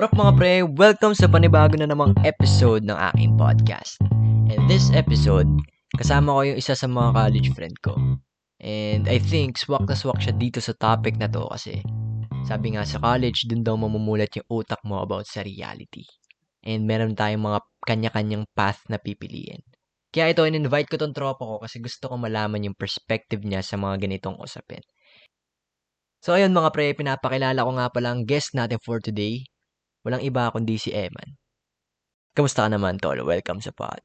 What up mga pre? Welcome sa panibago na namang episode ng aking podcast. And this episode, kasama ko yung isa sa mga college friend ko. And I think swak na swak siya dito sa topic na to kasi sabi nga sa college, dun daw mamumulat yung utak mo about sa reality. And meron tayong mga kanya-kanyang path na pipiliin. Kaya ito, in-invite ko tong tropa ko kasi gusto ko malaman yung perspective niya sa mga ganitong usapin. So ayun mga pre, pinapakilala ko nga pala ang guest natin for today. Walang iba kundi si Eman. Kamusta ka naman, Tol? Welcome sa pod.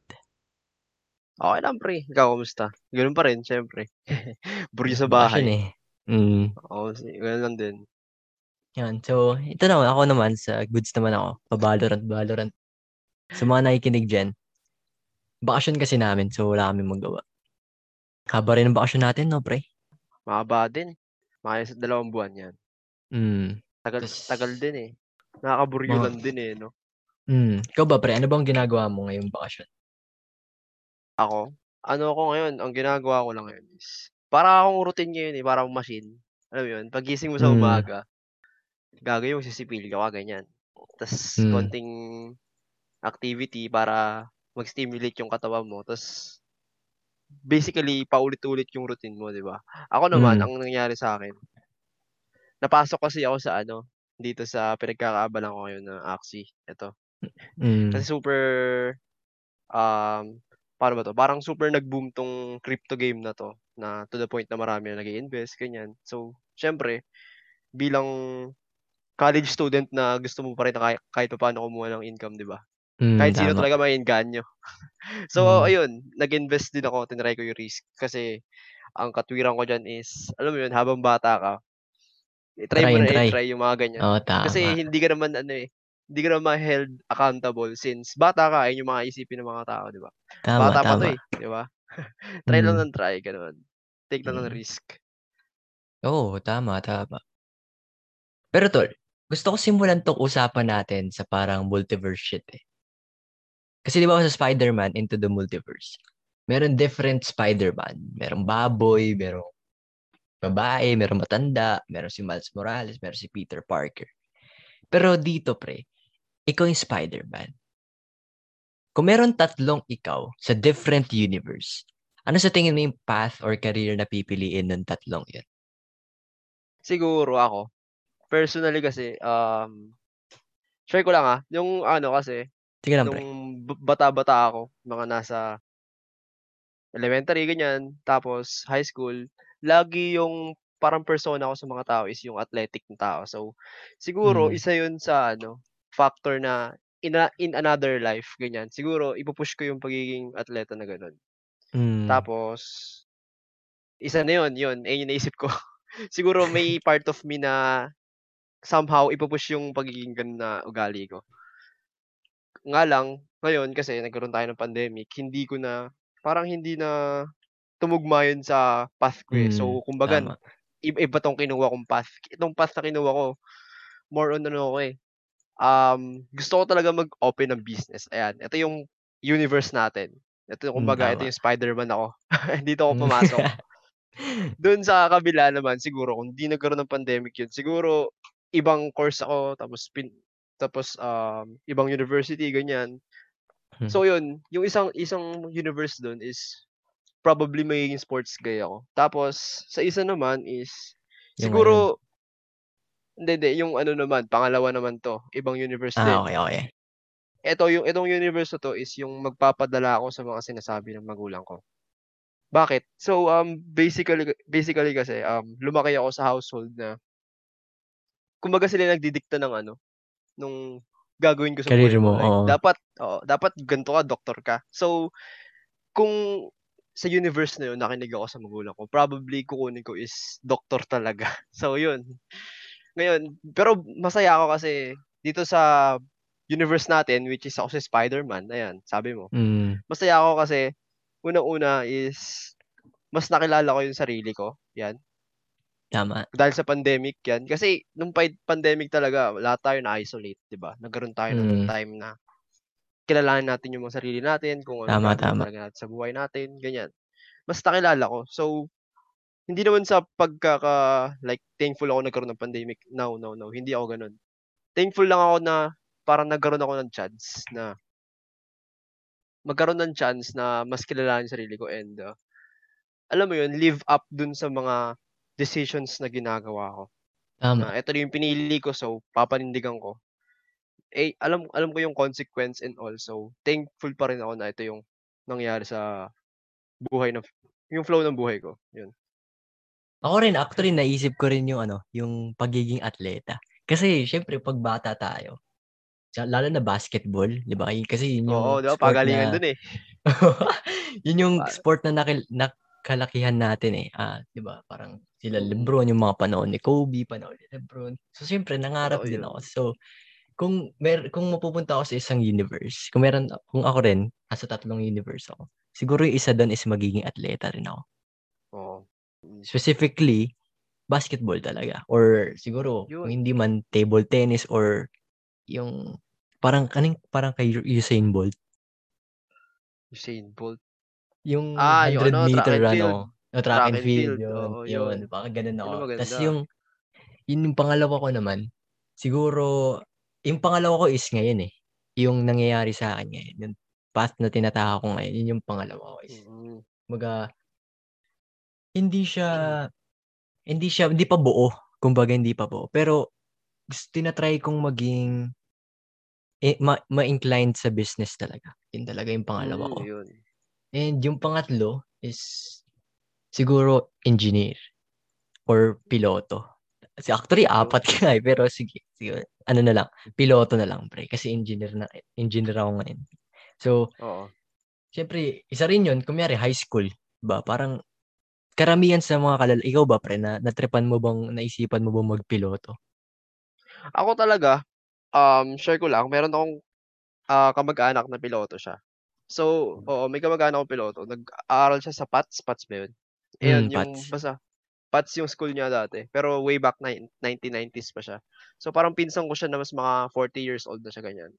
Okay lang, pre. Ikaw, kumusta? Ganun pa rin, syempre. Buryo sa Bakasyon bahay. eh. Mm. Oo, si- ganun lang din. Yan. So, ito naman, ako naman, sa goods naman ako. Pa-Valorant, Valorant. Sa mga nakikinig dyan, bakasyon kasi namin, so wala kami magawa. Haba rin ang bakasyon natin, no, pre? Mahaba din. Mga sa dalawang buwan yan. Mm. Tagal, Tas- tagal din eh. Nakakaburyo lang din eh, no? Mm. Ikaw ba, pre? Ano bang ginagawa mo ngayong bakasyon? Ako, ano ako ngayon, ang ginagawa ko lang ngayon is, para akong routine ngayon eh, parang machine. Alam mo yun, pagising mo sa Mm. umaga, gagawin mo sisipil ka, ganyan. Tapos, Mm. konting activity para mag-stimulate yung katawan mo. Tapos, basically, paulit-ulit yung routine mo, di ba? Ako naman, Mm. ang nangyari sa akin, napasok kasi ako sa ano, dito sa pinagkakaabalan ko ngayon ng Axie. Ito. Mm. Kasi super, um, paano ba to? Parang super nag-boom tong crypto game na to, na to the point na marami na nag invest ganyan. So, syempre, bilang college student na gusto mo pa rin na kahit, kahit pa paano kumuha ng income, di ba? Mm, Kahit sino tama. talaga may inganyo. so, Mm. ayun, nag-invest din ako, tinry ko yung risk. Kasi, ang katwiran ko dyan is, alam mo yun, habang bata ka, try Try mo na try. i-try yung mga ganyan. Oo, tama. Kasi hindi ka naman ano eh, hindi ka naman held accountable since bata ka, ayun yung mga isipin ng mga tao, di ba? Tama, Bata pa to tama. eh, di ba? try lang Mm. ng try, ganun. Take lang ng Mm. risk. Oo, tama, tama. Pero tol, gusto ko simulan tong usapan natin sa parang multiverse shit eh. Kasi di ba sa Spider-Man Into the Multiverse, meron different Spider-Man. Merong baboy, merong babae, merong matanda, meron si Miles Morales, meron si Peter Parker. Pero dito pre, ikaw yung Spider-Man. Kung meron tatlong ikaw sa different universe, ano sa tingin mo yung path or career na pipiliin ng tatlong yun? Siguro ako, personally kasi, um, share ko lang ah, yung ano kasi, Sige lang pre. nung b- bata-bata ako, mga nasa elementary, ganyan, tapos high school, lagi yung parang persona ko sa mga tao is yung athletic na tao. So, siguro, Mm. isa yun sa, ano, factor na in, a- in another life, ganyan. Siguro, ipupush ko yung pagiging atleta na ganun. Mm. Tapos, isa na yun, yun, eh, yung naisip ko. siguro, may part of me na somehow ipupush yung pagiging ganun na ugali ko. Nga lang, ngayon kasi nagkaroon tayo ng pandemic, hindi ko na, parang hindi na tumugma yun sa path ko eh. Mm, So, kumbaga, tama. iba, tong kinuha kong path. Itong path na kinuha ko, more on ano ako eh. Um, gusto ko talaga mag-open ng business. Ayan, ito yung universe natin. Ito, Mm, kumbaga, ito tama. yung Spider-Man ako. Dito ako Mm. pumasok. Doon sa kabila naman, siguro, kung di nagkaroon ng pandemic yun, siguro, ibang course ako, tapos, pin, tapos, um, ibang university, ganyan. Hmm. So, yun, yung isang, isang universe doon is, probably magiging sports guy ako. Tapos, sa isa naman is, Yung siguro, hindi, hindi, yung ano naman, pangalawa naman to, ibang universe din. Ah, okay, okay. Ito, yung, itong universe to is yung magpapadala ako sa mga sinasabi ng magulang ko. Bakit? So, um, basically, basically kasi, um, lumaki ako sa household na, kumbaga sila nagdidikta ng ano, nung gagawin ko sa Career buhay ko. mo, Like, dapat, oo, dapat ganito ka, doktor ka. So, kung sa universe na yun, nakinig ako sa magulang ko, probably kukunin ko is doktor talaga. So, yun. Ngayon, pero masaya ako kasi dito sa universe natin, which is ako si Spider-Man, ayan, sabi mo. Mm. Masaya ako kasi, unang-una is, mas nakilala ko yung sarili ko. Yan. Tama. Dahil sa pandemic yan. Kasi, nung pa- pandemic talaga, lahat tayo na-isolate, di ba? Nagkaroon tayo ng Mm. time na kilalanin natin yung mga sarili natin, kung ano Tama, tama. talaga natin sa buhay natin, ganyan. Mas nakilala ko. So, hindi naman sa pagkaka, like, thankful ako nagkaroon ng pandemic. No, no, no. Hindi ako ganun. Thankful lang ako na parang nagkaroon ako ng chance na magkaroon ng chance na mas kilalanin yung sarili ko and uh, alam mo yun, live up dun sa mga decisions na ginagawa ko. Tama. Na ito yung pinili ko, so papanindigan ko. Eh, alam alam ko yung consequence and also thankful pa rin ako na ito yung nangyari sa buhay na yung flow ng buhay ko. Yun. Ako rin, actually, naisip ko rin yung ano, yung pagiging atleta. Kasi, syempre, pag bata tayo, lalo na basketball, di ba? Kasi yun yung Oo, di ba? sport Pagalingan na, dun eh. yun yung Pa- sport na nakil- nakalakihan natin eh. Ah, di ba? Parang sila Mm. Lebron, yung mga panahon ni Kobe, panahon ni Lebron. So, syempre, nangarap Totoo din yun. ako. So, kung mer kung mapupunta ako sa isang universe, kung meron, kung ako rin, nasa tatlong universe ako, siguro yung isa doon is magiging atleta rin ako. Oo. Mm. Specifically, basketball talaga. Or siguro, kung Yun. hindi man, table tennis or yung parang kaning parang kay Usain Bolt. Usain Bolt. Yung Ah, yung 100 ano, track meter and ano, field. no, track, and field, yun, Oo, yun, yun. baka ganun ako. Tapos yung, yun yung pangalawa ko naman, siguro, yung pangalawa ko is ngayon eh, yung nangyayari sa akin ngayon, yung path na tinataka ko ngayon, yun yung pangalawa ko is, maga, hindi siya, hindi siya, hindi pa buo, kumbaga hindi pa buo, pero, gusto, tinatry kong maging, eh, ma- ma-inclined sa business talaga. Yun talaga yung pangalawa ko. Mm, yun. And yung pangatlo is siguro engineer or piloto. Kasi actually apat ka eh, pero sige, sige, ano na lang, piloto na lang pre kasi engineer na engineer ako ngayon. So, Oo. syempre, isa rin 'yun, kunyari high school, ba? Parang karamihan sa mga kalal ikaw ba pre na natripan mo bang naisipan mo bang magpiloto? Ako talaga, um, share ko lang, meron akong ah, kamag-anak na piloto siya. So, oo, may kamag-anak akong piloto. Nag-aaral siya sa PATS, PATS ba yun? Ayun, Mm, yung Pats. basta PATS yung school niya dati. Pero way back nine, 1990s pa siya. So parang pinsan ko siya na mas mga 40 years old na siya ganyan.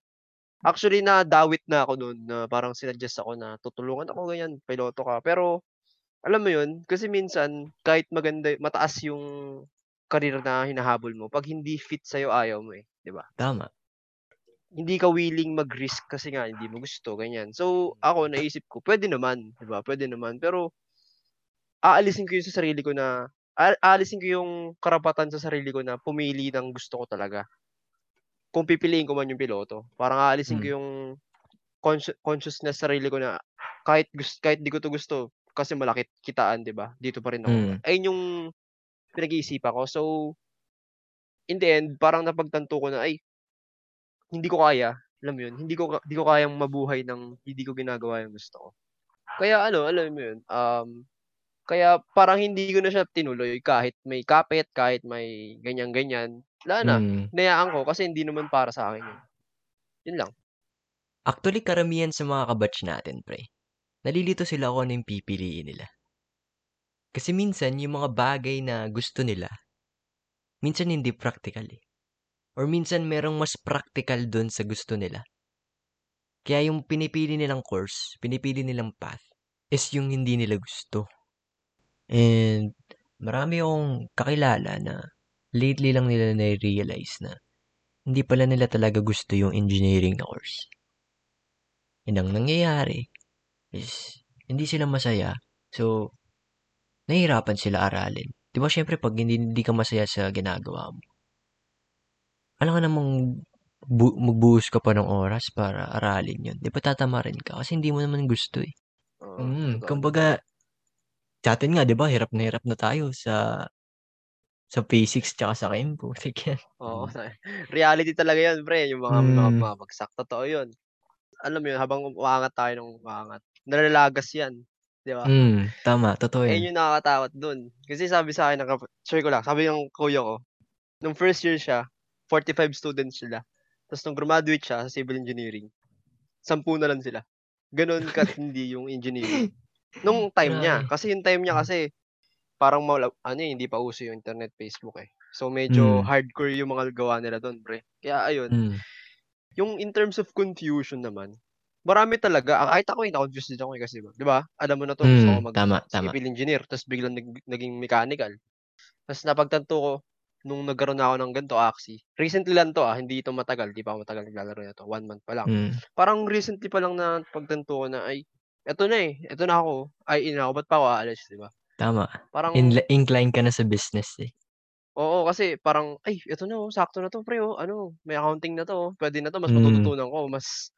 Actually, nadawit na ako noon na parang sinuggest ako na tutulungan ako ganyan, piloto ka. Pero alam mo yun, kasi minsan kahit maganda, mataas yung career na hinahabol mo, pag hindi fit sa'yo, ayaw mo eh, di ba? Tama. Hindi ka willing mag-risk kasi nga hindi mo gusto, ganyan. So ako naisip ko, pwede naman, di ba? Pwede naman. Pero aalisin ko yun sa sarili ko na aalisin ko yung karapatan sa sarili ko na pumili ng gusto ko talaga. Kung pipiliin ko man yung piloto, parang aalisin ko Mm. yung consci- consciousness sa sarili ko na kahit gusto, kahit di ko to gusto kasi malaki kitaan, 'di ba? Dito pa rin ako. Mm. Ayun yung pinag-iisipan ko. So in the end, parang napagtanto ko na ay hindi ko kaya. Alam mo yun, hindi ko hindi ko kayang mabuhay ng hindi ko ginagawa yung gusto ko. Kaya ano, alam mo yun, um, kaya parang hindi ko na siya tinuloy kahit may kapit, kahit may ganyan-ganyan. Wala na. Mm. Hinayaan ko kasi hindi naman para sa akin yun. Yun lang. Actually, karamihan sa mga kabatch natin, pre, nalilito sila kung ano yung pipiliin nila. Kasi minsan, yung mga bagay na gusto nila, minsan hindi practical eh. Or minsan merong mas practical dun sa gusto nila. Kaya yung pinipili nilang course, pinipili nilang path, is yung hindi nila gusto. And marami akong kakilala na lately lang nila na-realize na hindi pala nila talaga gusto yung engineering na course. And ang nangyayari is hindi sila masaya. So, nahihirapan sila aralin. Di ba syempre pag hindi, hindi ka masaya sa ginagawa mo, alam ka namang bu- magbuhos ka pa ng oras para aralin yun. Di ba tatama rin ka? Kasi hindi mo naman gusto eh. Oo, Mm, kumbaga, sa atin nga, di ba, hirap na hirap na tayo sa sa physics tsaka sa chem. Yan. Oo. Reality talaga yun, pre. Yung mga, mga, Mm. mga bagsak. Totoo yun. Alam mo yun, habang umaangat tayo ng umaangat, nalalagas yan. Di ba? Mm, tama, totoo Eh, yan. yung nakakatakot dun. Kasi sabi sa akin, ng share ko lang, sabi ng kuya ko, nung first year siya, 45 students sila. Tapos nung graduate siya sa civil engineering, 10 na lang sila. Ganon katindi yung engineering. Nung time niya. Kasi yung time niya kasi, parang mawala, ano eh, hindi pa uso yung internet, Facebook eh. So medyo Mm. hardcore yung mga gawa nila doon, pre. Kaya ayun, Mm. yung in terms of confusion naman, marami talaga. Ah, Kahit ako eh, na-confused din ako eh, kasi, di ba? Alam mo na to, gusto ko Mm, mag tama, tama. civil engineer, tapos biglang nag- naging mechanical. Tapos napagtanto ko, nung nagkaroon na ako ng ganito, Axie. Recently lang 'to, ah, hindi ito matagal, 'di pa ako matagal naglalaro nito, 1 month pa lang. Mm. Parang recently pa lang napagtanto ko na, ay, eto na, eh, eto na ako, IE na ako, ba't pa ako aalis, 'di ba? Tama. Parang Inla incline ka na sa business, eh. Oo, kasi parang, ay, eto na, oh, sakto na 'to pre, oh, ano, may accounting na 'to, oh, puwede na 'to, mas Mm. matututunan ko, mas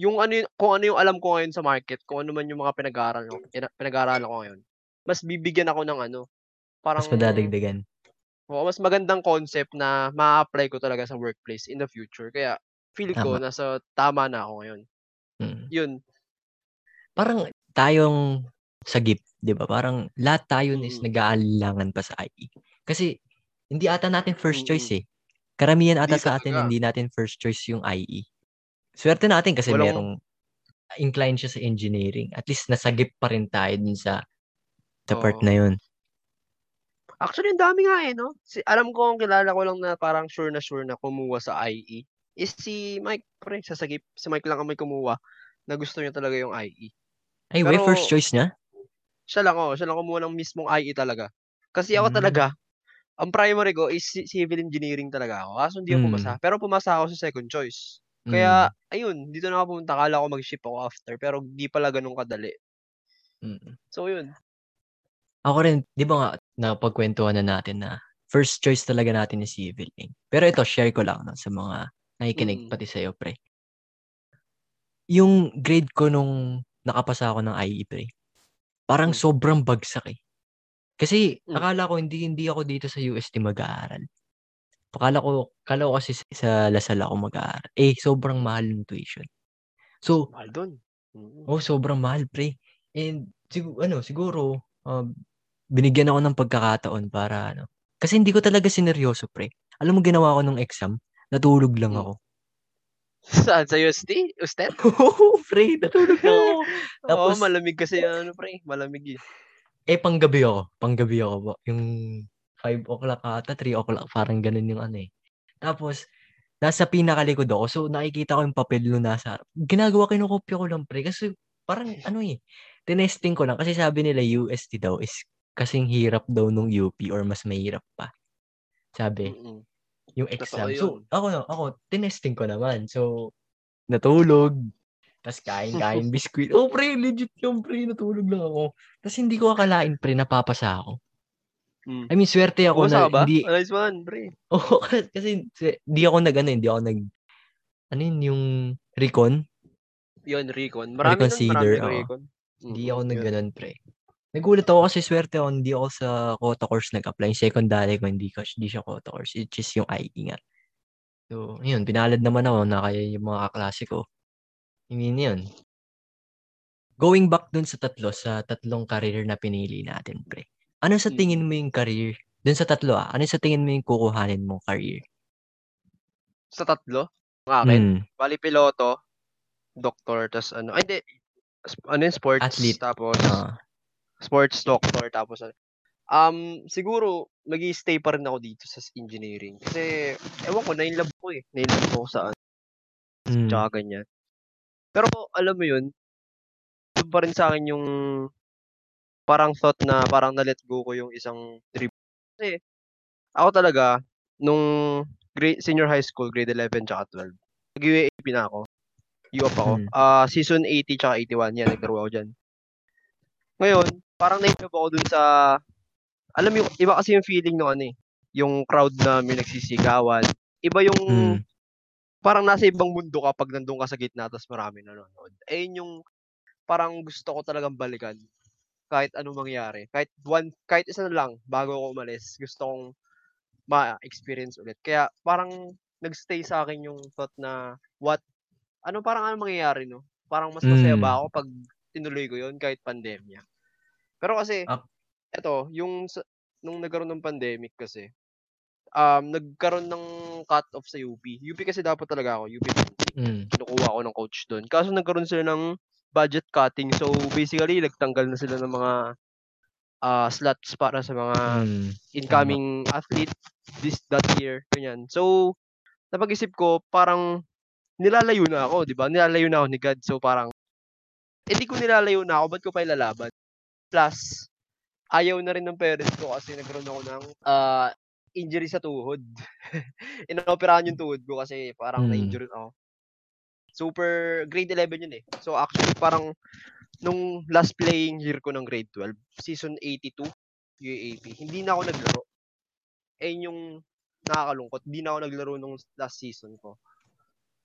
yung ano, kung ano yung alam ko ngayon sa market, kung ano man yung mga pinag-aaralan ko pina pinag-aaralan ko ngayon, mas bibigyan ako ng ano, parang Mas madadagdagan. oo, mas magandang concept na maa-apply ko talaga sa workplace in the future. Kaya feel ko Tama. nasa tama na ako ngayon. Mm. Yun. Parang tayong sagip, 'di ba? Parang lahat tayo is Mm. nag-aalinlangan pa sa IE. Kasi hindi ata natin first choice, eh. Karamihan ata Hindi sa atin talaga. hindi natin first choice yung IE. Swerte natin kasi Walang merong incline siya sa engineering. At least nasagip pa rin tayo dun sa sa part na yun. Actually, ang dami nga, eh, 'no? Si alam ko ang kilala ko lang na parang sure na sure na kumuha sa IE is si Mike pre, sa sagip. Si Mike lang ang may kumuha na gusto niya talaga yung IE. Ay, first Pero choice niya? siya lang, oo, siya lang kumuha ng mismong IE talaga. Kasi ako Hmm. talaga, ang primary ko is ci civil engineering talaga ako, kaso hindi ako pumasa. Mm. Pero pumasa ako sa second choice. Kaya Mm. ayun, dito na ako pumunta. Akala ko mag-ship ako after, pero di pala gano'n kadali. Mm. So, yun. Ako rin, 'di ba nga napagkwentuhan na natin na first choice talaga natin is civil eng. Pero ito, share ko lang 'no, sa mga nakikinig, Mm. pati sa'yo pre. Yung grade ko nung nakapasa ako ng IE pre, parang Hmm. sobrang bagsak, eh. Kasi Hmm. akala ko hindi hindi ako dito sa UST mag-aaral. Akala ko akala ko kasi sa Lasal ako mag-aaral, eh, sobrang mahal ng tuition. So Mahal dun. Mm. Oo, sobrang mahal pre. And sigu ano, siguro, um, binigyan ako ng pagkakataon para ano kasi hindi ko talaga sineryoso pre. Alam mo ginawa ko nung exam? Natulog lang Hmm. ako. Saan, sa UST? USTEP? Oo, pre, natulog ako. Oo, Tapos malamig kasi yung ano pre, malamig, eh. Eh, panggabi ako, panggabi ako. Yung 5:00 ata, 3:00 parang gano'n yung ano, eh. Tapos nasa pinakalikod ako, so nakikita ko yung papel nung nasa harap. Ginagawa kinokopya ko lang pre, kasi parang ano, eh, tinesting ko lang kasi sabi nila UST daw is kasing hirap daw nung UP or mas mahirap pa. Sabi, Mm. Yung exam. yun. So, ako ako tinesting ko naman. So, natulog, tas kain-kain biscuit. Oo pre, legit yun pre, natulog lang ako. Tas hindi ko akalain pre, napapasa ako. Hmm. I mean, swerte ako Pumasa na ba? hindi nice one, pre. Oo, kasi hindi ako nag-ano, hindi ako nag ano yun, yung recon? Yun, recon. Marami nun, Reconsider, maraming oo. recon. Hindi Mm, ako yun. nag-gano'n pre. Nagulat ako kasi swerte ako, hindi ako sa quota course nag-apply. Yung secondary ko hindi ko hindi siya quota course, which is yung IE nga. So, yun, pinalad naman ako na kaya yung mga kaklase ko. I mean, yun. Going back dun sa tatlo, sa tatlong career na pinili natin pre. Ano sa tingin Mm. mo yung career dun sa tatlo, ah, ano sa tingin mo yung kukuhanin mong career? Sa tatlo? Yung akin? Hmm. Bale piloto, doktor, tas ano ay hindi, sp ano yun, sports, Athlete. tapos Oo. Sports doctor, tapos ano um, siguro mag-i-stay pa rin ako dito sa engineering. Kasi ewan ko, na-inlove ko, eh. Na-inlove ako sa ano, Hmm. tsaka ganyan. Pero alam mo yun, dun pa rin sa'kin yung parang thought na parang na-let go ko yung isang dream. Kasi ako talaga nung grade senior high school, grade 11 tsaka 12, nag-UAAP na ako. U-op ako. Hmm. Ah, season 80 tsaka 81, yan naglaro ako diyan. Ngayon, parang na-inlove ako dun sa alam mo yung iba kasi yung feeling nung ano, eh, yung crowd na may nagsisigawan. Iba yung Hmm. parang nasa ibang mundo ka 'pag nandun ka sa gitna ta's maraming nanonood. Ayun yung parang gusto ko talagang balikan kahit anong mangyari. Kahit one kahit isa na lang bago ako umalis, gusto kong ma-experience ulit. Kaya parang nag-stay sa'kin yung thought na what ano parang anong mangyayari 'no? Parang mas masaya ba Hmm. ako 'pag tinuloy ko yun kahit pandemya. Pero kasi Ak eto, yung nung nagkaroon ng pandemic kasi, um, nagkaroon ng cut-off sa UP. UP kasi dapat talaga ako, UP Hmm. kinukuha ako ng coach dun. Kaso nagkaroon sila ng budget cutting. So, basically nagtanggal na sila ng mga, ah, slots para sa mga tama. incoming athlete this that year, ganyan. So, napag-isip ko parang nilalayo na ako, 'di ba? Nilalayo na ako ni God. So, parang eh, di kung nilalayo na ako, ba't ko pa ilalaban? Plus, ayaw na rin ng parents ko kasi nagkaroon ako ng, ah, injury sa tuhod. Inoperahan yung tuhod ko kasi parang Mm. na-injured ako. Super grade 11 yun eh. So actually parang nung last playing year ko ng grade 12, season 82, UAAP, hindi na ako naglaro. Eh yung nakakalungkot, hindi na ako naglaro nung last season ko.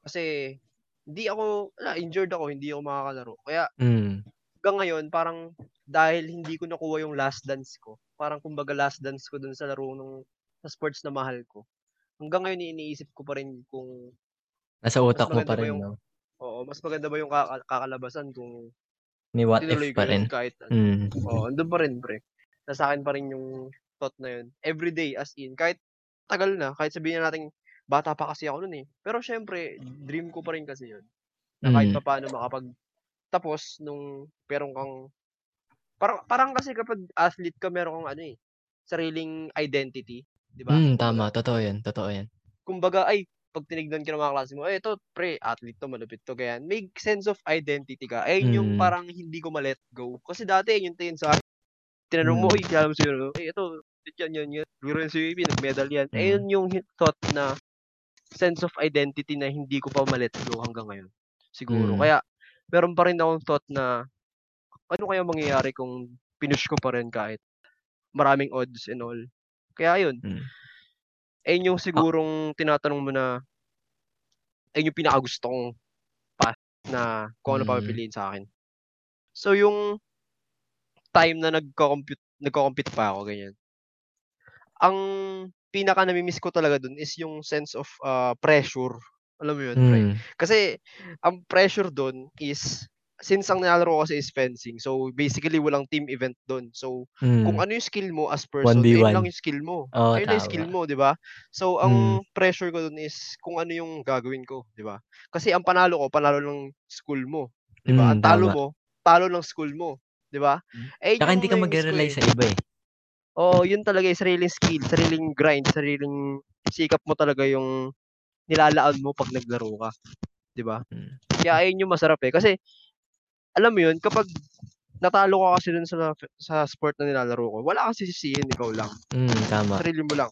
Kasi hindi ako, wala, injured ako, hindi ako makakalaro. Kaya Mm. hanggang ngayon, parang dahil hindi ko nakuha yung last dance ko, parang kumbaga last dance ko dun sa laro nung sa sports na mahal ko. Hanggang ngayon iniisip ko pa rin kung Nasa utak mo pa rin, yung- no? oo, mas maganda ba yung kaka- kakalabasan kung May what if pa rin. kahit. Mm. Oo, andun pa rin, pre. Nasa akin pa rin yung thought na yun. Every day, as in, kahit tagal na, kahit sabihin na natin, bata pa kasi ako nun eh. Pero syempre, dream ko pa rin kasi yun. Na kahit Mm. pa paano makapag tapos nung meron kang parang parang kasi kapag athlete ka meron kang ano eh sariling identity, 'di ba? Mm, tama. Totoo yan. Totoo yan. Kumbaga ay pag tinignan ka ng mga klase mo, eh ito pre, athlete to, malupit to, ganyan. May sense of identity ka. Ayun yung Mm. parang hindi ko ma-let go. Kasi dati yun yung tingin sa akin. Tinanong mo, Mm. kaya mo siguro, eh ito, yan, yan, yan. Siguro yung CVP, nag-medal yan. Mm. Ayun yung thought na sense of identity na hindi ko pa ma-let go hanggang ngayon. Siguro. Mm. Kaya, meron pa rin akong thought na, ano kaya mangyayari kung pinush ko pa rin kahit maraming odds and all. Kaya yun. Mm. Ayun yung sigurong tinatanong mo na, ayun yung pinakagusto kong path na kung ano Mm. papipiliin sa akin. So, yung time na nagko-compute, nagko-compete pa ako, ganyan. Ang pinaka namimiss ko talaga dun is yung sense of ah, pressure. Alam mo yun? Mm. Kasi, ang pressure dun is, since ang nilalaro ko kasi is fencing, so basically walang team event dun. So, kung Mm. ano yung skill mo as person, ayun 1v1. lang yung skill mo. Oo, ayun lang yung skill mo, di ba? So, Mm. ang pressure ko dun is kung ano yung gagawin ko, di ba? Kasi ang panalo ko, panalo ng school mo. Di ba? Mm, Ang talo tama. mo, talo ng school mo. Di ba? Eh, Tsaka yung hindi ka magre-rely eh. sa iba eh. Oo, yun talaga yung sariling skill, sariling grind, sariling sikap mo talaga yung nilalaan mo pag naglaro ka. 'Di ba? Mm. Kaya ayun yung masarap eh. Kasi, alam mo yun, kapag natalo ka kasi dun sa, sa sport na nilalaro ko, wala kang sisisihin, ikaw lang. Mm, tama. Sarili mo lang.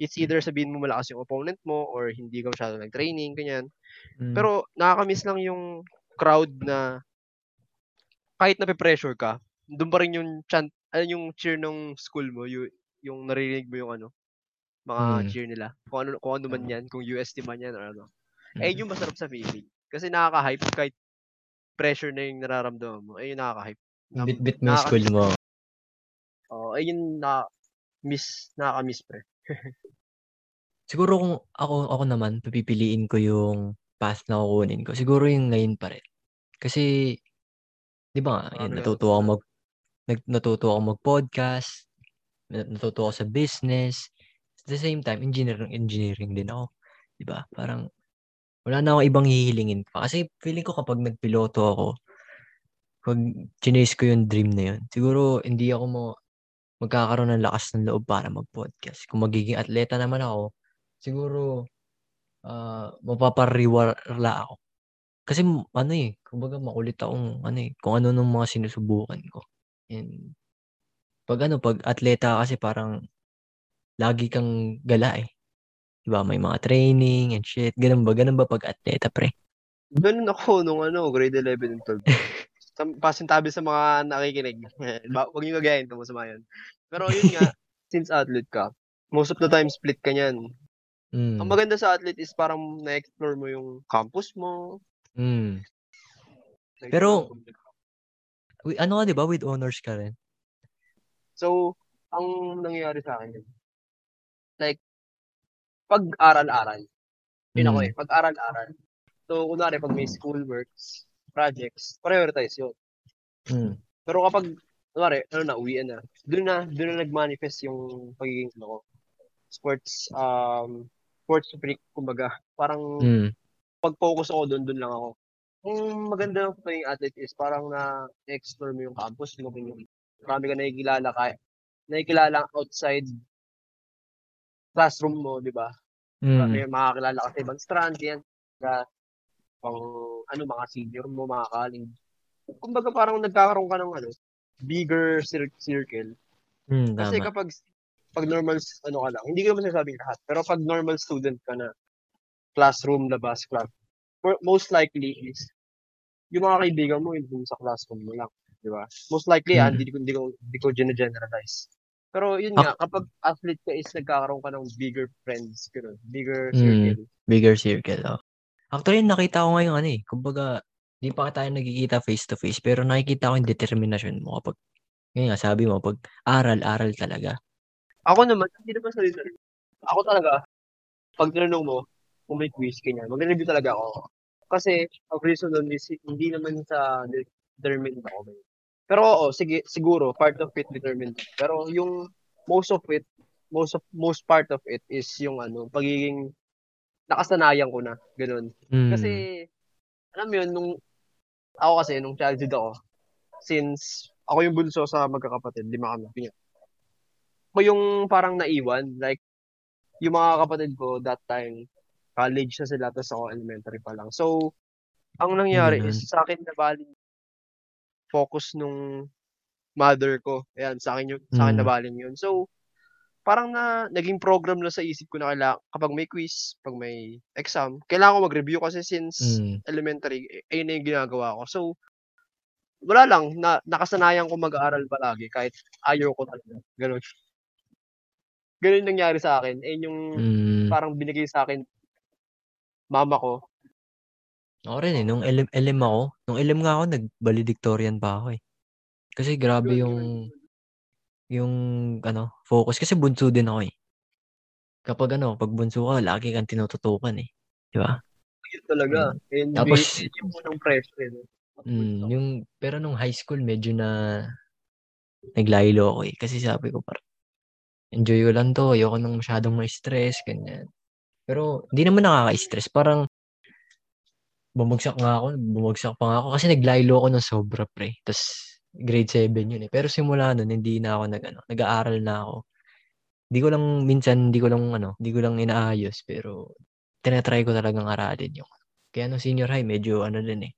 It's either sabihin mo malakas yung opponent mo or hindi ka masyado nag-training, ganyan. Mm. Pero nakakamiss lang yung crowd na kahit nape-pressure ka, doon pa rin yung chant, ano yung cheer ng school mo, yung, yung naririnig mo yung ano, mga Mm. cheer nila. Kung ano, kung ano man yan, kung UST man yan or ano. Mm. Eh, yung masarap sa feeling. Kasi nakaka-hype kahit pressure na yung nararamdaman mo. Eh, yung nakaka-hype. Bit-bit mo yung school mo. Oo, eh, yun na miss, nakaka-miss pre. Siguro kung ako ako naman, papipiliin ko yung path na kukunin ko. Siguro yung ngayon pa rin. Kasi, di ba kang natuto ako mag, nag, natuto ako mag-podcast, nat- natuto ako sa business. At the same time, engineering, engineering din ako. Di ba? Parang, wala na akong ibang hihilingin pa. Kasi feeling ko kapag nagpiloto ako, pag chinase ko yung dream na yun, siguro hindi ako mo magkakaroon ng lakas ng loob para mag-podcast. Kung magiging atleta naman ako, siguro ah mapapariwala ako. Kasi ano eh, kumbaga makulit akong ano eh, kung ano nung mga sinusubukan ko. And pag ano, pag atleta ka kasi parang lagi kang gala eh. Diba? May mga training and shit. Ganun ba? Ganun ba pag atleta, pre? Ganun ako nung ano, grade 11 and 12. Sam- Pasintabi sa mga nakikinig. Huwag niyo gagayin kung masama yun. Pero yun nga, since athlete ka, most of the time split ka niyan. Mm. Ang maganda sa athlete is parang na-explore mo yung campus mo. Mm. Pero- Ano ka, di ba? With honors ka rin. So, ang nangyayari sa akin, like, pag-aral-aral, yun ako Mm. eh, pag-aral-aral. So, kunwari, pag may school works, projects, prioritize yun. Mm. Pero kapag, kunwari, ano na, uwian na, doon na, doon na nag-manifest yung pagiging, ano ko, sports, um, sports freak, kumbaga. Parang, Mm. pag-focus ako doon, doon lang ako. Ang maganda ng pagiging athlete is parang na-explore mo yung campus mo, yung marami ka nakikilala ka, nakikilala outside classroom mo, di ba? Mm. May makakilala ka sa ibang strand, yan. Ka, pang, ano, mga senior mo, mga college. Kumbaga parang nagkakaroon ka ng, ano, bigger cir- circle. Mm, Kasi kapag, pag normal, ano ka lang, hindi ko naman sinasabing lahat, pero pag normal student ka na, classroom, labas, class, most likely is, yung mga kaibigan mo, yung sa classroom mo lang. Di ba? Most likely, mm. ah, hindi ko, hindi ko, hindi ko generalize. Pero yun nga, kapag athlete ka is nagkakaroon ka ng bigger friends, gano'n, bigger circle. Mm, bigger circle, oh. Actually, nakita ko ngayon ano eh, kumbaga, di pa tayo nagkikita face to face, pero nakikita ko yung determinasyon mo kapag, yun nga, sabi mo, pag aral, aral talaga. Ako naman, hindi naman sa reason. Ako talaga, pag tinanong mo, kung may quiz, kanya, mag-review talaga ako. Kasi, ang reason is, hindi naman sa determined ako. Pero oo, sige, siguro, part of it determined. Pero yung most of it, most of most part of it is yung ano, pagiging nakasanayan ko na, ganun. Mm. Kasi, alam mo yun, nung, ako kasi, nung childhood ako, since ako yung bunso sa magkakapatid, lima kami. Ako yung parang naiwan, like, yung mga kapatid ko that time, college na sila, tapos ako elementary pa lang. So, ang nangyari mm-hmm. is sa akin na bali focus nung mother ko. Ayan, sa akin, yung, sa akin mm. nabaling yun. So, parang na naging program na sa isip ko na kailangan, kapag may quiz, pag may exam, kailangan ko mag-review kasi since mm. elementary, eh, ayun na yung ginagawa ko. So, wala lang, na, nakasanayan ko mag-aaral palagi kahit ayaw ko talaga. Ganun. Ganun nangyari sa akin. Ayun yung mm. parang binigay sa akin mama ko ako rin, eh, nung LM LM ako, nung LM nga ako nag-valedictorian pa ako, eh. Kasi grabe yung yung ano, focus kasi bunso din ako, eh. Kapag ano, 'pag bunso ka lagi kang tinututukan, eh, 'di ba? Yun talaga, hmm. and Tapos yung unang pressure, eh, Mm, yung pero nung high school medyo na naglaylo ako, eh, kasi sabi ko parang enjoy ko lang 'to, ayoko ng masyadong ma-stress, ganyan. Pero hindi naman nakaka-stress, parang Bumagsak nga ako, bumagsak pa nga ako kasi naglaylo ako ng sobra pre. Tapos grade 7 yun eh. Pero simula nun, hindi na ako nag, ano, nag-aaral na ako. Hindi ko lang, minsan, hindi ko lang, ano, hindi ko lang inaayos. Pero, tinatry ko talagang aralin yung. Kaya no senior high, medyo ano din eh.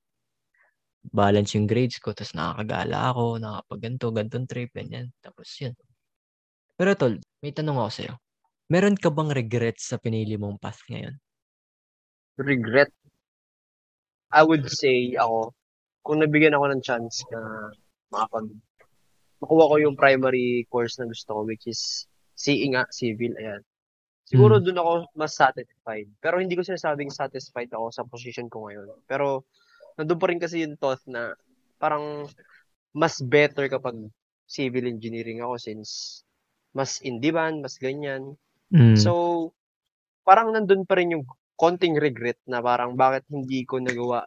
Balance yung grades ko, tapos nakakagala ako, nakapag ganito, gantong trip, ganyan. Tapos yun. Pero tol, may tanong ako sa'yo. Meron ka bang regrets sa pinili mong path ngayon? Regret? I would say ako, kung nabigyan ako ng chance na makapag makuha ko yung primary course na gusto ko which is CE nga, civil, ayan. Siguro hmm. doon ako mas satisfied. Pero hindi ko sinasabing satisfied ako sa position ko ngayon. Pero nandun pa rin kasi yung thought na parang mas better kapag civil engineering ako since mas in demand, mas ganyan. Mm. So, parang nandun pa rin yung konting regret na parang bakit hindi ko nagawa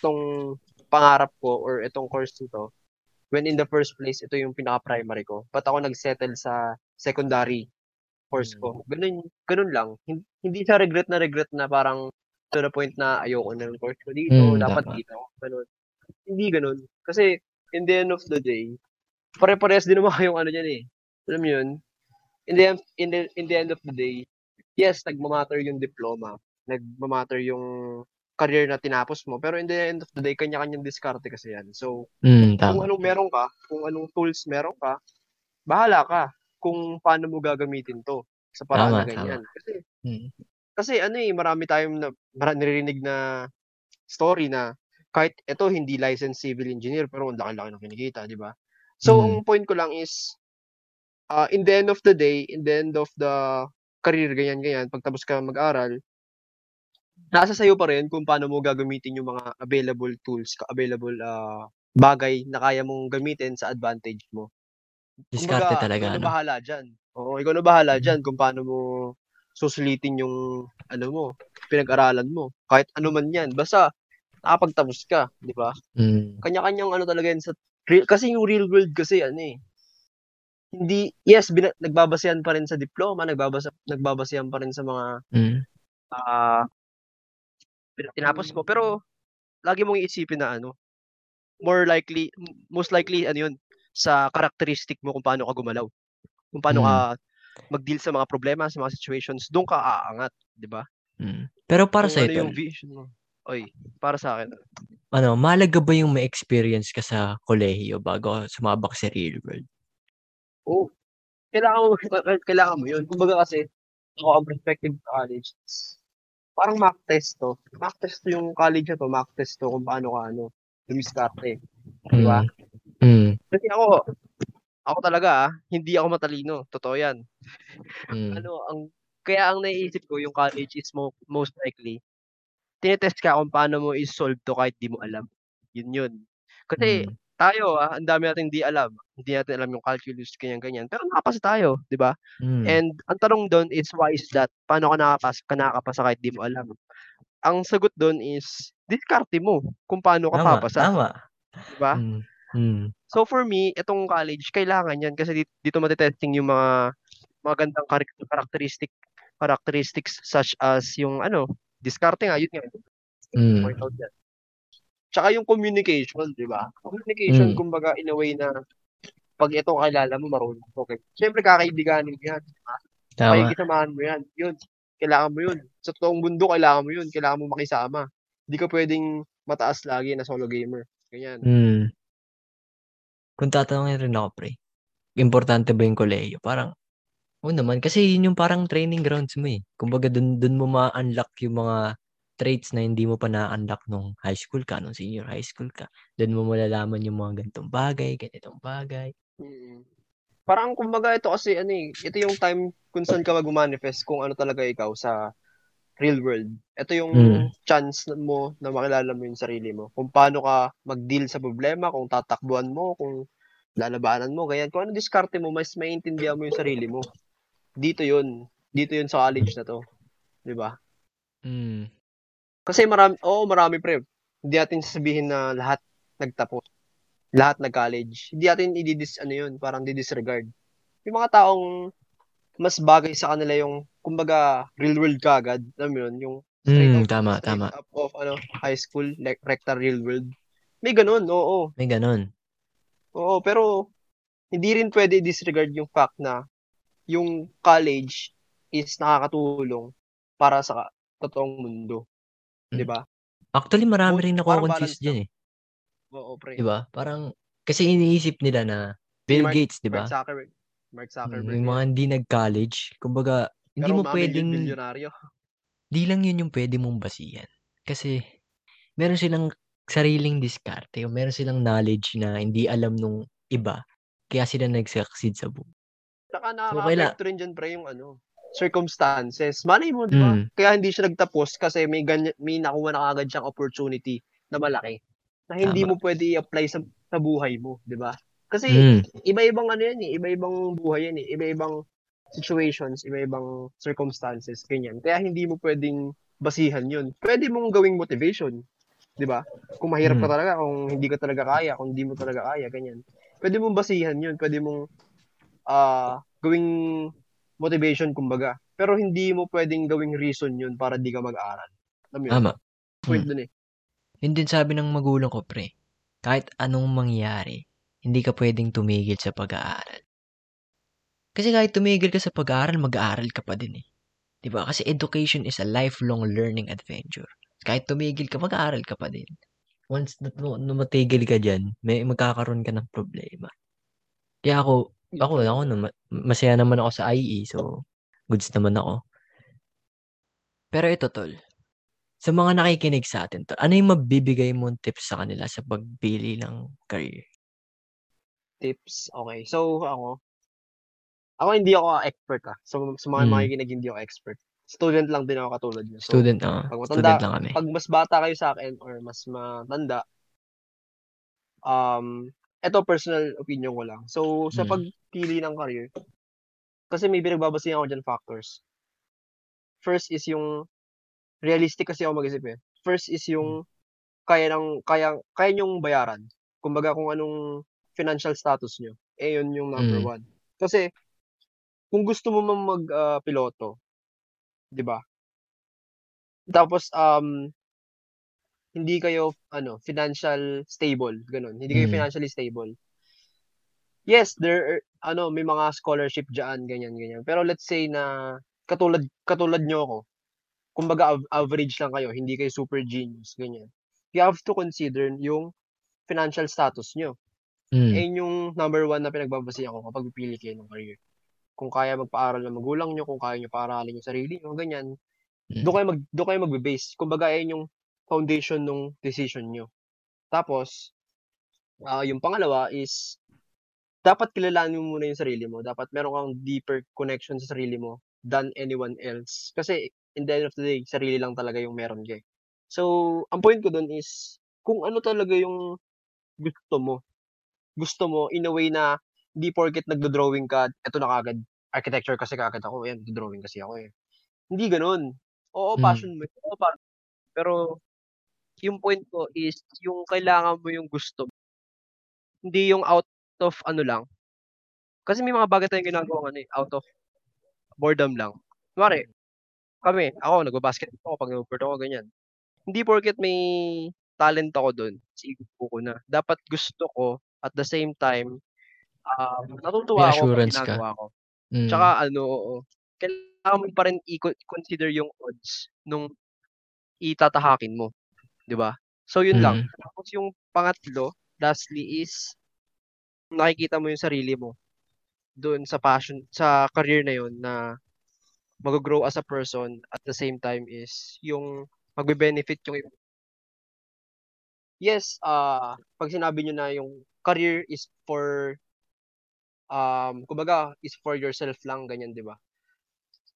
itong pangarap ko or itong course nito when in the first place ito yung pinaka-primary ko. Ba't ako nag-settle sa secondary course ko? Hmm. Ganun, ganun lang. Hindi siya regret na regret na parang to the point na ayoko na ng course ko dito, mm, dapat dapat. dito. Ganun. Hindi ganun. Kasi in the end of the day, pare-parehas din naman kayong ano dyan eh. Alam mo yun? In the, in the, in the end of the day, yes, nagmamatter yung diploma, nagmamatter yung career na tinapos mo, pero in the end of the day, kanya-kanyang diskarte kasi yan. So, mm, kung anong meron ka, kung anong tools meron ka, bahala ka kung paano mo gagamitin to sa paraan tama, na ganyan. Tama. Kasi, mm. kasi ano eh, marami tayong na, marami narinig na story na kahit ito hindi licensed civil engineer pero ang laki-laki ng kinikita, di ba? So, mm. ang point ko lang is uh, in the end of the day, in the end of the career, ganyan-ganyan, pagtapos ka mag-aral, nasa sa'yo pa rin kung paano mo gagamitin yung mga available tools, available uh, bagay na kaya mong gamitin sa advantage mo. Diskarte Kumbaga, talaga, ikaw na bahala dyan. Oo, ikaw na bahala mm-hmm. dyan kung paano mo susulitin yung ano mo, pinag-aralan mo. Kahit ano man yan. Basta, nakapagtapos ka, di ba? Mm. Kanya-kanyang ano talaga yan sa, real, kasi yung real world kasi ano eh, hindi yes bina, nagbabasehan pa rin sa diploma, nagbabasa nagbabasehan pa rin sa mga mm. uh, tinapos mo pero lagi mong iisipin na ano more likely most likely ano yun sa characteristic mo kung paano ka gumalaw. Kung paano mm. ka mag-deal sa mga problema, sa mga situations, doon ka aangat, 'di ba? Mm. Pero para sa ano yung vision mo? Oy, para sa akin. Ano, mahalaga ba yung may experience ka sa kolehiyo bago sumabak sa real world? Oh, kailangan mo kailangan mo 'yun. Kumbaga kasi, ako ang perspective sa college parang mock test 'to. Mock test 'to yung college na 'to, mock test 'to kung paano ka ano, dumiskarte, 'di ba? Mm. Kasi ako ako talaga, ah, hindi ako matalino, totoo 'yan. Mm. Ano, ang kaya ang naiisip ko yung college is mo most likely, tine-test ka kung paano mo i-solve 'to kahit 'di mo alam, 'yun 'yun. Kasi Mm. Tayo, ah, ang dami nating 'di alam, hindi natin alam yung calculus, ganyan-ganyan, pero nakapasa tayo, 'di ba? Mm. And ang tanong dun is why is that? Paano ka nakapasa ka nakakapasa kahit 'di mo alam? Ang sagot dun is diskarte mo kung paano ka Tama, papasa, tama. 'di ba? Mm, mm. So for me, itong college kailangan 'yan kasi dit dito mate-testing yung mga magagandang charac characteristic characteristics such as yung ano, diskarte nga, yun nga, Mm. point out yan. Tsaka yung communication, 'di ba? Communication Mm. kumbaga in a way na 'pag ito kakilala mo marunong okey. Siyempre kakaibiganin mo 'yan, 'di ba? Tama. Pakikisamahan mo 'yan, yun, kailangan mo yun. Sa totoong mundo kailangan mo yun, kailangan mong makisama. Hindi ka puwedeng mataas lagi na solo gamer, ganyan. Mm. Kung tatanungin rin ako pre, importante ba yung kolehiyo? Parang, oo naman, kasi yun yung parang training grounds mo, eh. Kumbaga dun dun mo ma-unlock yung mga traits na hindi mo pa na-unlock nung high school ka, nung senior high school ka. Dun mo malalaman yung mga ganitong bagay, ganitong bagay. Mm. Parang kumbaga ito kasi ano, eh, ito yung time kung saan ka magma-manifest kung ano talaga ikaw sa real world. Ito yung Mm. chance mo na makilala mo yung sarili mo. Kung paano ka mag-deal sa problema, kung tatakbuhan mo, kung lalabanan mo, ganyan. Kung ano diskarte mo, mas maiintindihan mo yung sarili mo. Dito yun. Dito yun sa college na 'to, 'di ba? Mm. Kasi marami oo, marami pre. Hindi natin sasabihin na lahat nagtapos, lahat nag-college. Hindi natin idi-dis ano yun, parang di-disregard. Yung mga taong mas bagay sa kanila yung kumbaga real world kaagad, alam mo yun, yung straight Mm, out tama, straight tama. up of ano, high school, like recta real world. May gano'n, oo. May gano'n. Oo, pero hindi rin puwede i-disregard yung fact na yung college is nakakatulong para sa totoong mundo, 'di Hmm. ba? Actually marami Both rin nako-confuse balance diyan, eh. Oo, pre. 'Di ba? Parang kasi iniisip nila na Si Bill Mark Gates, 'di Mark ba? Zuckerberg Mark Mm, Zuckerberg yung mga hindi nag-college, kumbaga hindi Pero mo puwedeng mamilyon-milyonaryo. di lang yun yung puwede mong basihan. Kasi meron silang sariling diskarte o meron silang knowledge na hindi alam nung iba, kaya sila nag-succeed sa buhay. Tsaka So, kaila nakakaapekto rin diyan pre yung ano, circumstances. Malay mo, 'di ba? Mm. Kaya hindi siya nagtapos kasi may ganyan may nakuha na kaagad siyang opportunity na malaki, na hindi Tama. mo puwede i-apply sa sa buhay mo, 'di ba? Kasi Mm. iba-ibang ano yan, eh, iba-ibang buhay yan, eh, iba-ibang situations, iba-ibang circumstances, ganyan. Kaya hindi mo puwedeng basihan yun. Puwede mong gawing motivation, 'di ba? Kung mahirap ka Mm. talaga, kung hindi ka talaga kaya, kung hindi mo talaga kaya, ganyan. Puwede mong basihan yun, puwede mong, ah, gawing motivation kumbaga. Pero hindi mo puwedeng gawing reason yun para di ka mag-aral. Alam mo yun? Tama. Point Mm. dun, eh. Yun din sabi ng magulang ko pre, kahit anong mangyari, hindi ka puwedeng tumigil sa pag-aaral. Kasi kahit tumigil ka sa pag-aaral, mag-aaral ka pa din, eh. 'Di ba? Kasi education is a lifelong learning adventure. Kahit tumigil ka, mag-aaral ka pa din. Once na na matigil ka diyan, may magkakaroon ka ng problema. Kaya ako ako ako naman masaya naman ako sa IE, so goods naman ako. Pero ito tol, sa mga nakikinig sa'tin tol, ano yung mabibigay mong tips sa kanila sa pagpili ng career? Tips, okey. So, ako ako hindi ako expert, ah. So, sa mga Mm. makikinig hindi ako expert. Student lang din ako katulad niyo. So, Student, oo. 'pag Student matanda lang kami. 'pag mas bata kayo sa'kin or mas matanda um, eto personal opinion ko lang. So, sa Mm. Pagpili ng career, kasi may pinagbabasehan ako diyan factors. First is yung realistic kasi ako mag-isip, eh. First is Hmm. yung kaya ng kaya kaya niyong bayaran. Kumbaga kung anong financial status niyo, eh, yun yung number Mm. one. Kasi kung gusto mo mang mag, ah, piloto, 'di ba? Tapos, um, hindi kayo ano, financial stable, gano'n. Hindi kayo Mm. financially stable. Yes, there ano, may mga scholarship diyaan, ganyan, ganyan. Pero let's say na katulad katulad niyo ako, kumbaga av average lang kayo, hindi kayo super genius, ganyan. You have to consider yung financial status niyo. Mm. Yun yung number one na pinagbabasehan ko kapag pipili kayo ng career. kung kaya magpaaral ng magulang niyo, kung kaya niyo paaralin yung sarili niyo, ganyan. Mm. Dun kayo mag dun kayo magbe-base. Kumbaga ayan yung foundation nung decision niyo. Tapos, ah, yung pangalawa is dapat kilalanin mo muna yung sarili mo. Dapat meron kang deeper connection sa sarili mo than anyone else. Kasi in the end of the day, sarili lang talaga yung meron ka, eh. So, ang point ko dun is kung ano talaga yung gusto mo. Gusto mo in a way na hindi porket nagdo-drawing ka, eto na kaagad, architecture kasi kaagad ako, ayan nagdo-drawing kasi ako, eh. Hindi gano'n. Oo, Mm. passion mo, oo, pa pero yung point ko is yung kailangan mo yung gusto. Hindi yung out of ano lang. Kasi may mga bagay tayong ginagawang ano, eh, out of boredom lang. Kunwari, kami, ako nagba-basketball ako 'pag nagbo-bored ako, ganyan. Hindi porket may talent ako dun, igusto ko na. Dapat gusto ko at the same time, um, May natutuwa ako 'pag assurance ka. ginagawa ko. Mm. Tsaka ano, oo, kailangan mo pa rin iko consider yung odds nung itatahakin mo, 'di ba? So yun lang. Mm. Tapos yung pangatlo, lastly is nakikita mo yung sarili mo dun sa passion sa career na yun na maggo-grow as a person at the same time is yung magbe-benefit yung. Yes, ah, 'pag sinabi niyo na yung career is for, um, kumbaga is for yourself lang, ganyan, 'di ba?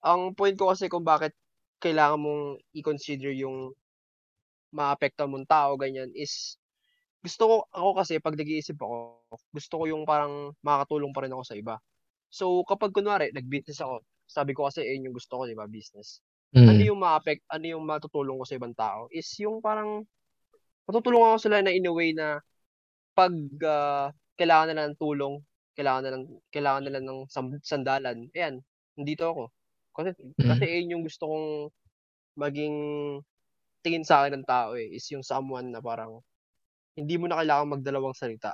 Ang point ko kasi kung bakit kailangan mong i-consider yung maapektuhan mong tao, ganyan, is gusto ko ako kasi 'pag nag-iisip ako, gusto ko yung parang makakatulong pa rin ako sa iba. So, kapag kunwari nag-business ako, sabi ko kasi ayun yung gusto ko, 'di ba, business. Ano Mm. yung maapek ano yung matutulong ko sa ibang tao is yung parang matutulungan ko sila na in a way na 'pag, ah, kailangan nila ng tulong, kailangan nilang kailangan nila ng sandalan, ayan, nandito ako. Kasi kasi Mm. ayun yung gusto kong maging tingin sa'kin ng tao, eh, is yung someone na parang hindi mo na kailangang magdalawang salita.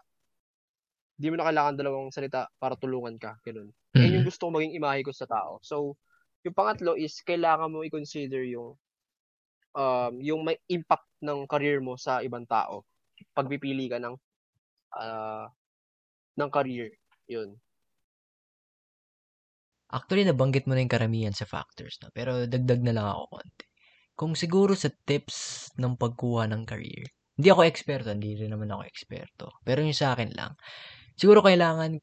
Hindi mo na kailangan dalawang salita para tulungan ka, gano'n. Ayun yung Mm. gusto kong maging imahe ko sa tao. So, yung pangatlo is kailangan mo i-consider yung, um, yung may impact ng career mo sa ibang tao. Pagpipili ka ng, ah, ng career, yun. Actually, nabanggit mo na yung karamihan sa factors 'no, pero dagdag na lang ako konti. Kung siguro sa tips ng pagkuha ng career, hindi ako eksperto, hindi rin naman ako eksperto. Pero yung sa'kin lang, siguro kailangan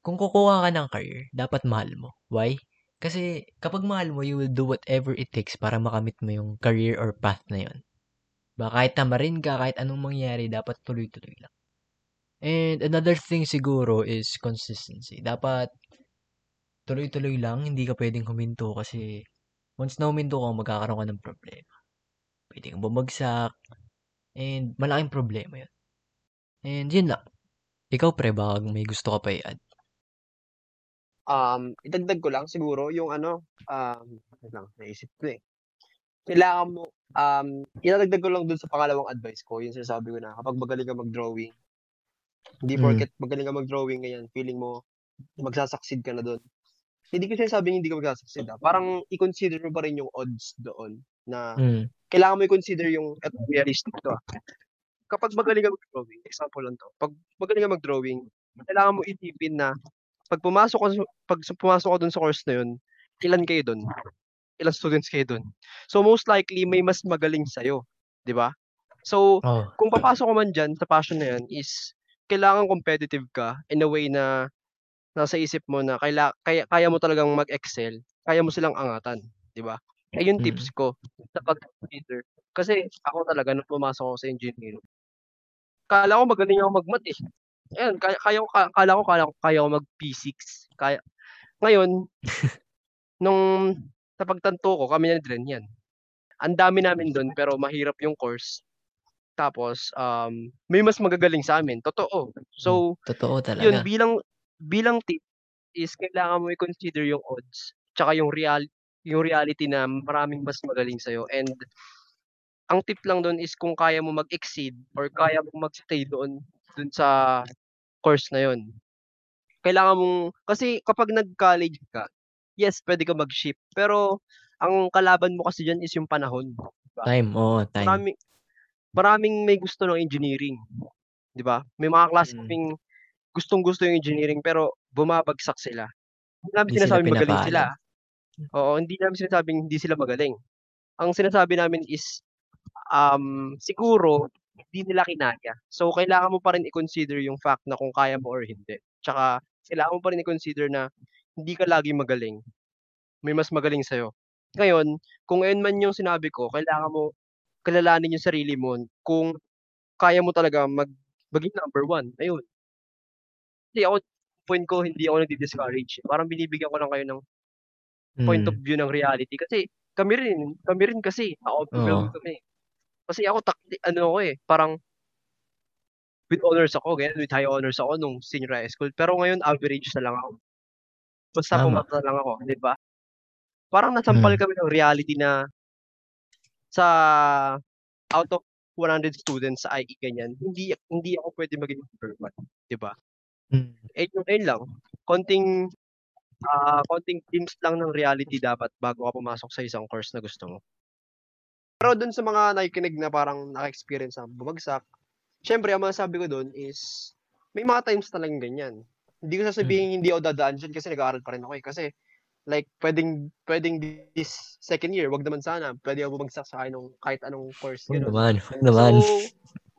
kung kukuha ka ng career, dapat mahal mo. Why? Kasi kapag mahal mo, you will do whatever it takes para makamit mo yung career or path na yun. Ba kahit tamarin ka, kahit anong mangyari, dapat tuloy-tuloy lang. And another thing siguro is consistency. Dapat tuloy-tuloy lang, hindi ka puwedeng huminto kasi once na huminto ka, magkakaroon ka ng problema. Puwede kang bumagsak and malaking problema yun. And yun lang. Ikaw pre, baka may gusto ka pa i-add? Um, idagdag ko lang siguro yung ano, um, lang naisip ko, eh. Kailangan mo, um, idadagdag ko lang dun sa pangalawang advice ko, yung sinasabi ko na kapag magaling ka mag-drawing, hindi Hmm. porket magaling ka mag-drawing, ganyan, feeling mo magsa-succeed ka na dun. Hindi ko sinasabing hindi ka magsa-succeed, ah, parang i-consider mo pa rin yung odds doon na Hmm. Kailangan mo i-consider yung eto realistic 'to, ah. Kapag magaling ka mag-drawing, example lang 'to, 'pag magaling ka mag-drawing, kailangan mo isipin na 'pag pumasok ka 'pag pumasok ka dun sa course na yun, ilan kayo dun? Ilang students kayo dun? So, most likely may mas magaling sa'yo, 'di ba? So, Oh. kung papasok ka man diyan sa passion na yan is kailangan competitive ka in a way na nasa isip mo na kaila kaya kaya mo talagang mag-excel, kaya mo silang angatan, 'di ba? Ayun yung tips Mm. ko sa pag-consider. Kasi ako talaga nung pumasok ako sa engineering akala ko magaling ako mag-math, eh. Ayan, kaya kaya ko ka akala ko kaya kaya ko mag-P6, kaya ngayon nung sa pagtanto ko kami na din yan. Ang dami namin dun pero mahirap yung course. Tapos, um, may mas magagaling sa'min, totoo. Hmm, So, totoo yun talaga. bilang bilang tip is kailangan mo i-consider yung odds, tsaka yung real yung reality na maraming mas magaling sa'yo and ang tip lang dun is kung kaya mo mag-exceed or kaya mong mag-stay doon, dun sa course na yun. Kailangan mong kasi kapag nag-college ka, yes, puwede kang mag-shift, pero ang kalaban mo kasi diyan is yung panahon, 'di ba? Time, oo, time. Marami maraming may gusto ng engineering, 'di ba? May mga klase Mm. gustong-gusto yung engineering pero bumabagsak sila. Hindi namin sinasabing magaling sila. Oo, hindi namin sinasabing hindi sila magaling. Ang sinasabi namin is, um, siguro hindi nila kinaya. So, kailangan mo pa rin i-consider yung fact na kung kaya mo or hindi. Tsaka kailangan mo pa rin i-consider na hindi ka laging magaling. May mas magaling sa'yo. Ngayon, kung ayun man yung sinabi ko, kailangan mo kilalanin yung sarili mo kung kaya mo talaga mag maging number 1, ayun. Kasi ako, point ko hindi ako nagdi-discourage, parang binibigyan ko lang kayo ng point of Hmm. view ng reality kasi kami rin kami rin kasi na-overwhelmed Oo. kami. Kasi ako takti ano ako, eh, parang with honors ako, ganyan, with high honors ako nung senior high school, pero ngayon average na lang ako. Basta Tama. pumasa lang ako, 'di ba? Parang nasampal Hmm. kami ng reality na sa out of 100 students sa IE ganyan, hindi hindi ako puwede maging 1, 'di ba? Hmm. Eh, yung ayun lang, konting, ah, konting glimpse lang ng reality dapat bago ka pumasok sa isang course na gusto mo. Pero dun sa mga nakikinig na parang naka-experience na bumagsak, siyempre ang masasabi ko dun is may mga times talagang ganyan. Hindi ko Hmm. sasabihing hindi ako dadaan diyan kasi nag-aaral pa rin ako, eh, kasi like puwedeng puwedeng this second year, 'wag naman sana, puwede ako bumagsak sa anong kahit anong course, Wag naman, wag So, naman.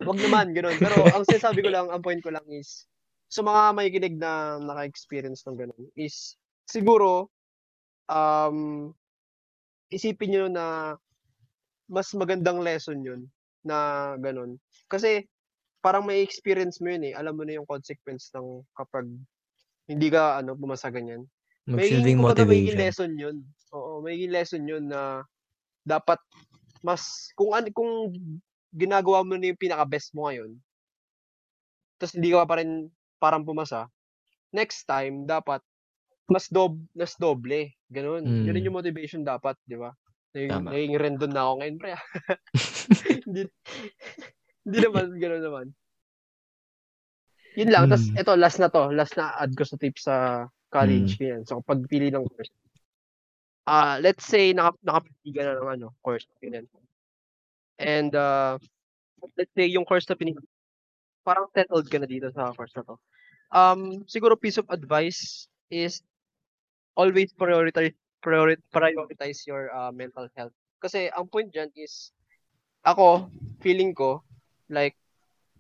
'wag naman gano'n. Pero ang sinasabi ko lang, ang point ko lang is sa mga makikinig na naka-experience ng gano'n is siguro, um, isipin niyo na mas magandang lesson yun na gano'n. Kasi parang mai-experience mo yun, eh, alam mo na yung consequence ng kapag hindi ka ano, pumasa ganyan. Magsilbing motivation. lesson yun. Oo, magiging lesson yun na dapat mas kung ano kung ginagawa mo na yung pinaka-best mo ngayon ta's hindi ka pa rin parang pumasa, next time dapat mas dob mas doble, gano'n. Gano'n Hmm. yung motivation dapat, 'di ba? Naging naging rendon na ako ngayon pre, ah. Hindi hindi naman, gano'n naman. Yun lang, ta's Hmm. eto last na 'to, last na add ko sa tips sa college, Hmm. ganyan, sa pagpili ng course. Ah, let's say naka nakapili ka na ng ano, course, ganyan. And, ah, let's say yung course na pinili parang settled ka na dito sa course na 'to. Um, siguro piece of advice is always prioritize priori prioritize your, ah, mental health. Kasi ang point diyan is ako, feeling ko, like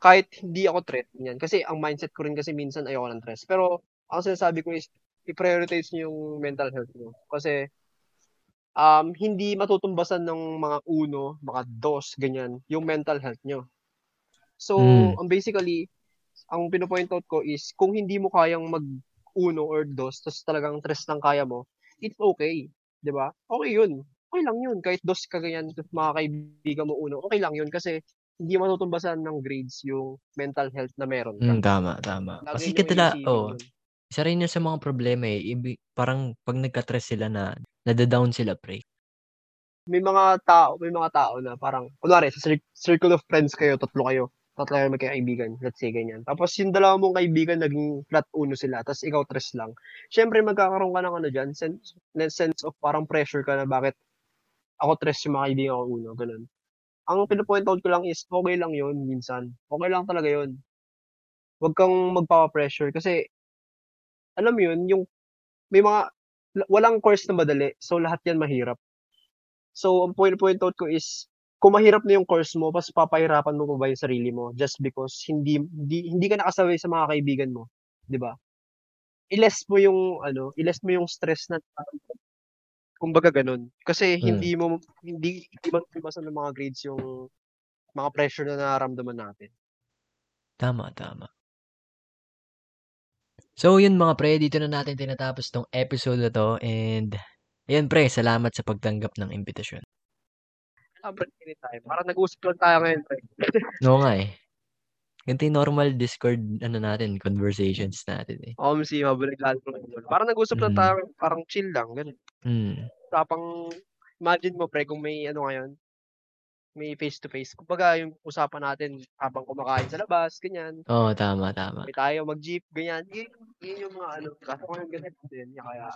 kahit hindi ako threat, ganyan, kasi ang mindset ko rin kasi minsan ayoko ng stress. Pero ang sinasabi ko is i-prioritize niyo yung mental health niyo kasi, um, hindi matutumbasan ng mga 1, mga 2, ganyan, yung mental health niyo. So, Hmm. ang basically, ang pino-point out ko is kung hindi mo kayang mag 1 or 2 ta's talagang 3 lang kaya mo, it's okay, 'di ba? Okey yun, okey lang yun kahit 2 ka ganyan mga kaibigan mo 1, okey lang yun kasi hindi matutumbasan ng grades yung mental health na meron ka. Hmm, tama, tama. Lagi Kasi iisipin oo. yun. Isa rin yun sa mga problema, eh, ibi parang 'pag nagka-stress sila na nada-down sila pre. May mga tao may mga tao na parang kunwari sa cir circle of friends kayo, 3 kayo, 3 kayo magkakaibigan, let's say ganyan. Tapos yung 2 mong kaibigan naging flat 1 sila ta's ikaw 3 lang. Siyempre magkakaroon ka ng ano diyan, sense sense of parang pressure ka na bakit ako 3 yung mga kaibigan ko 1, gano'n. Ang pino-point out ko lang is okey lang yun minsan, okey lang talaga yun. 'Wag kang magpapa-pressure kasi alam mo yun, yung may mga walang course na madali, so lahat yan mahirap. So, ang pino-point out ko is kung mahirap na yung course mo mas papahirapan mo pa ba yung sarili mo just because hindi hindi hindi ka nakasabay sa mga kaibigan mo, 'di ba? I-less mo yung ano, i-less mo yung stress na kumbaga gano'n. Kasi Hmm. hindi mo hindi hindi matutumbasan ng mga grades yung mga pressure na nararamdaman natin. Tama, tama. So yun mga pre, dito na natin tinatapos 'tong episode na 'to and ayan pre, salamat sa pagtanggap ng imbitasyon. Ah, pre, anytime. Parang nag-uusap lang tayo ngayon pre. Oo nga, eh. Ganito yung normal Discord ano natin, conversations natin, eh. OMC, habang naglalaro ngayon. Parang nag-usap lang tayo, Mm. parang chill lang, gano'n. Hmm. Usapang imagine mo pre kung may ano ngayon, may face to face. Kumbaga yung usapan natin habang kumakain sa labas, ganyan. Oo, tama, tama. Sabay tayo mag-jeep, ganyan. Yun yun yung mga ano, kaso ngayon ganito din, kaya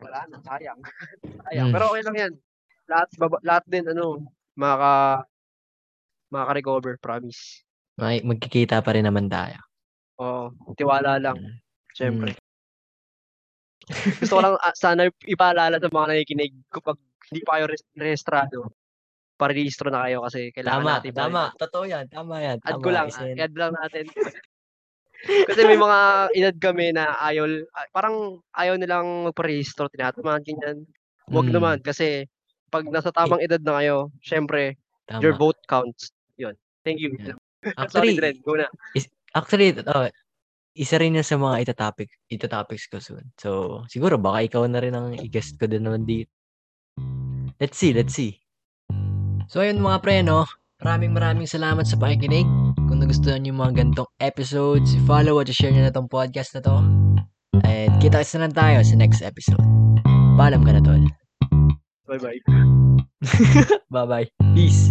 wala na, sayang. Sayang, Hmm. pero okey lang yan. Lahat baba lahat din ano, makaka makaka-recover, promise. May magkikita pa rin naman tayo. Oo, tiwala lang, Mm. siyempre. Hmm. Gusto ko lang ah, sana ipaalala sa mga nakikinig kapag hindi pa kayo res- rehistrado, parehistro na kayo kasi kailangan Tama, natin tama. pa- Totoo yan. Tama yan. Add Tama. ko lang, Isa yan. add lang natin. kasi may mga inad kami na ayaw, ah, parang ayaw nilang magparehistro, tinatamaan ganyan. Huwag Mm, naman kasi pag nasa tamang edad na kayo, syempre, Tama. your vote counts. Yun. Thank you. Yeah. Sorry, Actually, Dren. Go na. actually, oh, isa rin yan sa mga itatopic, itatopics ko soon. So, siguro baka ikaw na rin ang i-guest ko din naman dito. Let's see, let's see. So, ayun mga pre, no? Maraming maraming salamat sa pakikinig. Kung nagustuhan niyo mga ganitong episodes, follow at share nyo na tong podcast na to. And kita-kits na lang tayo sa next episode. Paalam ka na, tol. Bye bye. bye bye. Peace.